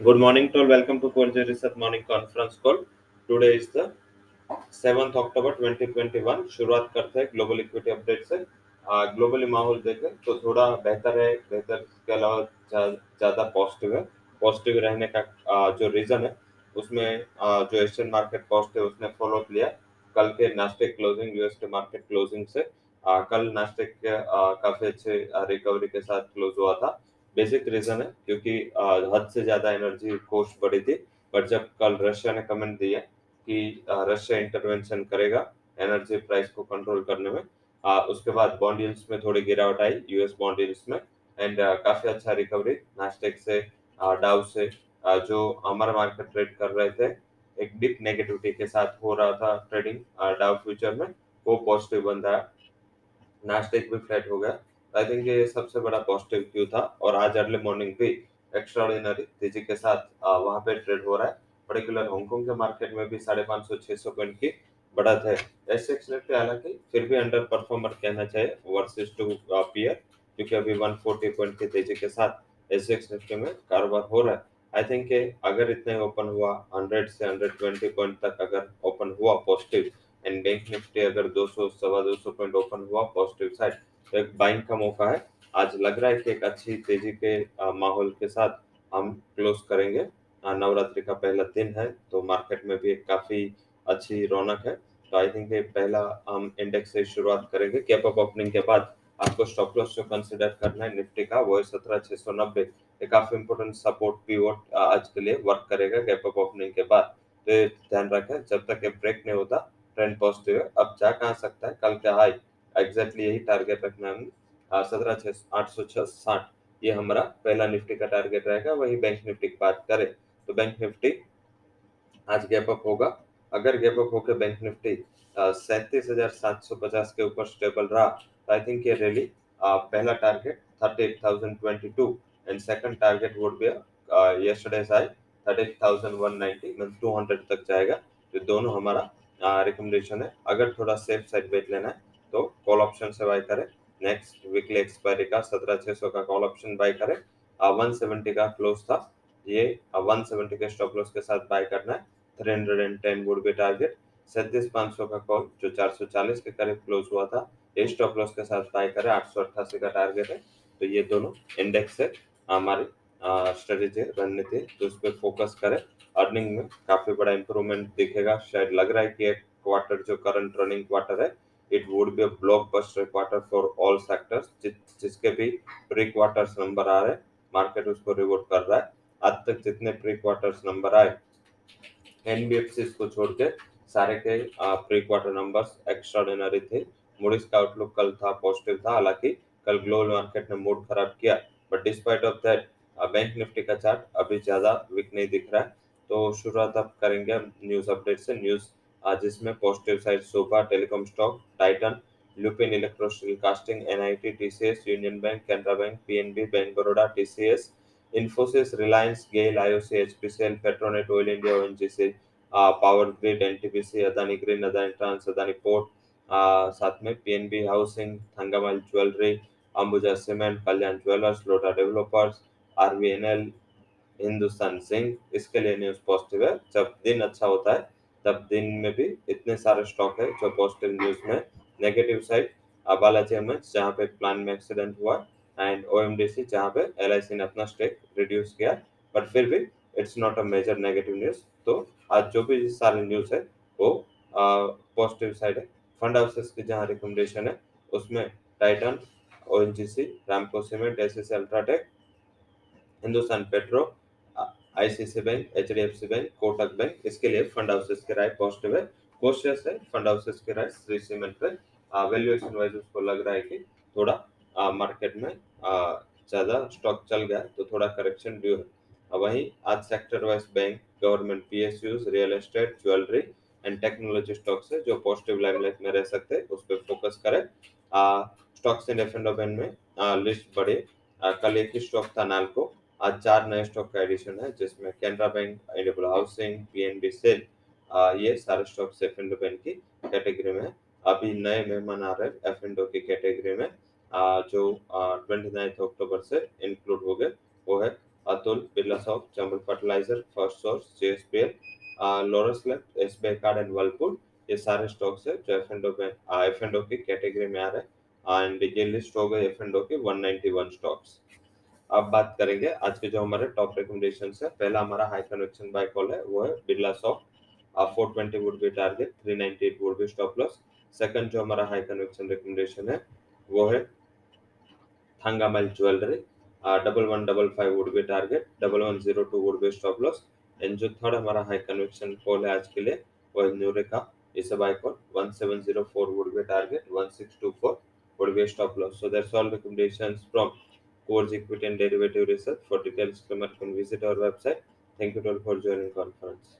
Good morning to all. Welcome to Quality Research Morning Conference Call. Today is the 7th October 2021. शुरुआत करते हैं global equity update से globally माहौल देखें तो थोड़ा बेहतर है बेहतर के अलावा ज़्यादा पॉजिटिव है पॉजिटिव रहने का आ, जो रीज़न है उसमें आ, जो एशियन मार्केट कॉस्ट है उसने फॉलो किया कल के नास्टिक क्लोजिंग यूएस के मार्केट क्लोजिंग से आ, कल नास्टिक काफ़ी अच्छे रिकवरी के साथ क्लोज हुआ था बेसिक रीजन है क्योंकि हद से ज़्यादा एनर्जी कोस्ट बढ़ी थी बट जब कल रशिया ने कमेंट दिया कि रशिया इंटरवेंशन करेगा एनर्जी प्राइस को कंट्रोल करने में आ, उसके बाद बॉन्ड यील्ड्स में थोड़ी गिरावट आई यूएस बॉन्ड यील्ड्स में एंड काफ़ी अच्छा रिकवरी नास्टेक से डाउ से आ, जो हमारा मार्केट ट्रेड कर रहे थे एक डिप नेगेटिविटी के साथ हो रहा था ट्रेडिंग डाउ फ्यूचर में वो पॉजिटिव बन रहा। नास्टेक भी फ्लैट हो गया। आई थिंक ये सबसे बड़ा पॉजिटिव क्यू था? और आज अर्ली मॉर्निंग भी एक्स्ट्राऑर्डिनरी तेज़ी के साथ वहाँ पे ट्रेड हो रहा है। पर्टिकुलर हांगकांग के मार्केट में भी साढ़े पाँच सौ, छह सौ पॉइंट की बढ़त है। एस एक्स निफ्टी हालाँकि फिर भी अंडर परफॉर्मर कहना चाहिए वर्सेस टू पीयर क्योंकि अभी 140 पॉइंट की तेज़ी के साथ एस एक्स निफ्टी में कारोबार हो रहा है। आई थिंक अगर इतने ओपन हुआ 100 से 120 पॉइंट तक अगर ओपन हुआ पॉजिटिव एंड बैंक निफ्टी अगर 200 सवा 200 पॉइंट ओपन हुआ पॉजिटिव साइड तो एक बाइंग का मौका है। आज लग रहा है कि एक अच्छी तेज़ी के माहौल के साथ हम क्लोज करेंगे। नवरात्रि का पहला दिन है तो मार्केट में भी एक काफ़ी अच्छी रौनक है। तो आई थिंक पहला हम इंडेक्स से शुरुआत करेंगे। कैप अप ओपनिंग के बाद आपको स्टॉप लॉस जो कंसिडर करना है निफ्टी का, वो है सत्रह छह सौ नब्बे। ये काफ़ी इंपोर्टेंट सपोर्ट पीवोट आज के लिए वर्क करेगा गैप अप ओपनिंग के बाद। तो ध्यान रखें, जब तक ये ब्रेक नहीं होता ट्रेंड पॉजिटिव है। अब जा कहाँ सकता है? कल का हाई? एग्जैक्टली यही टारगेट रखना है सत्रह छः आठ सौ छह, साठ, ये हमारा पहला निफ्टी का टारगेट रहेगा, वही बैंक निफ्टी की बात करें तो बैंक निफ्टी आज गैप अप होगा। अगर गैप अप होकर बैंक निफ्टी सैंतीस हज़ार सात सौ पचास के ऊपर स्टेबल रहा तो आई थिंक ये रैली पहला target thirty eight thousand twenty two and second target would be yesterday's high thirty eight thousand one ninety mean two hundred तक जाएगा। तो दोनों हमारा रिकमेंडेशन है। अगर थोड़ा सेफ़ साइड बेच लेना है तो कॉल ऑप्शन से बाय करें। नेक्स्ट वीकली एक्सपायरी का सत्रह छह सौ का कॉल ऑप्शन बाय करें। वन सेवेंटी का क्लोज था। ये वन सेवेंटी के स्टॉप लॉस के साथ बाय करना है। Three hundred and ten would be target सैंतीस पाँच सौ का कॉल जो चार सौ चालीस के करीब क्लोज हुआ था, ये स्टॉप लॉस के साथ बाय करें। आठ सौ अट्ठासी का टारगेट है। तो ये दोनों इंडेक्स है हमारी स्ट्रेटेजी रणनीति तो उस पर फोकस करें। अर्निंग में काफ़ी बड़ा इंप्रूवमेंट दिखेगा। शायद लग रहा है कि एक क्वार्टर जो करंट रनिंग क्वार्टर है it would be a blockbuster quarter for all sectors जिसके भी प्री क्वार्टर्स नंबर आ रहे मार्केट उसको रिवॉर्ड कर रहा है। आज तक जितने प्री क्वार्टर्स नंबर आए एनबीएफसी को छोड़ के सारे के प्री क्वार्टर नंबर्स एक्स्ट्राऑर्डिनरी थे। मूडीज का आउटलुक कल था पॉजिटिव था, हालाँकि कल ग्लोबल मार्केट ने मूड खराब किया। But despite of that bank Nifty का चार्ट अभी ज़्यादा वीक नहीं दिख रहा है। तो शुरुआत अब करेंगे न्यूज़ अपडेट से। न्यूज़ जिसमें positive side sofa telecom stock Titan Lupin Electrosteel casting NIT TCS Union bank Canara bank PNB bank Baroda TCS Infosys Reliance GAIL IOC HPCL Petronet oil India ONGC power grid NTPC Adani green Adani trans Adani port साथ में PNB housing Thangamayil jewellery Ambuja cement Kalyan jewellers Lodha developers RVNL Hindustan zinc इसके लिए news positive है। जब दिन अच्छा होता है तब दिन में भी इतने सारे स्टॉक है जो पॉजिटिव न्यूज़ में नेगेटिव साइड बालाजी एमएच जहाँ पे प्लान में एक्सीडेंट हुआ एंड ओएमडीसी जहाँ पे एल आई सी ने अपना स्टेक रिड्यूस किया बट फिर भी it's not a major negative news तो आज जो भी सारे न्यूज़ है, वो पॉजिटिव साइड है। फंड हाउसेस की जहाँ रिकमेंडेशन है, उसमें टाइटन ओ N G C Ramco cement S S UltraTech Hindustan petro ICC bank H D F C bank Kotak bank इसके लिए फंड हाउसेस की राय पॉजिटिव है कोशियस है। फंड हाउसेस की राय श्री सीमेंट पे वैल्यूएशन वाइज उसको लग रहा है कि थोड़ा मार्केट में ज़्यादा स्टॉक चल गया तो थोड़ा करेक्शन ड्यू है। वहीं आज sector wise bank government PSUs real estate jewellery and technology stocks है, जो पॉजिटिव लाइमलाइट में रह सकते हैं, उस पर फोकस करें। स्टॉक्स इन एफ़ एंड में लिस्ट बढ़े। कल एक ही स्टॉक था नालको। आज चार नए स्टॉक का एडिशन है जिसमें कैनरा बैंक इनेबल हाउसिंग पीएनबी सेल ये सारे स्टॉक्स एफ़ एंड बैंक की कैटेगरी में अभी नए मेहमान आ रहे हैं एफ़ एंड की कैटेगरी में। आ, जो ट्वेंटी नाइन्थ अक्टूबर से इंक्लूड हो गए वो है Atul, Birlasoft, Chambal Fertilizer, First Source, JSPL, लोरस left S B card and Whirlpool ये सारे स्टॉक्स है जो एफ़ एंड में एफ़ एंड की कैटेगरी में आ रहे हैं। एंड ये लिस्ट हो गई एफ़ एंड की 191 स्टॉक्स अब बात करेंगे आज के जो हमारे टॉप रिकमेंडेशन है। पहला हमारा हाई कन्वेक्शन बाय कॉल है, वो है Birla soft four twenty would be target three ninety eight would be stop loss second जो हमारा हाई कन्वेक्शन रिकमेंडेशन है, वो है Thangamayil jewellery double one double five would be target double one zero two would be stop loss and जो third हमारा high conviction call है आज के लिए, वो है Nureca is buy call 1704 would be target 1624 would be stop loss so that's all recommendations from Coors Equity and Derivative Research. For details you can visit our website. Thank you all for joining conference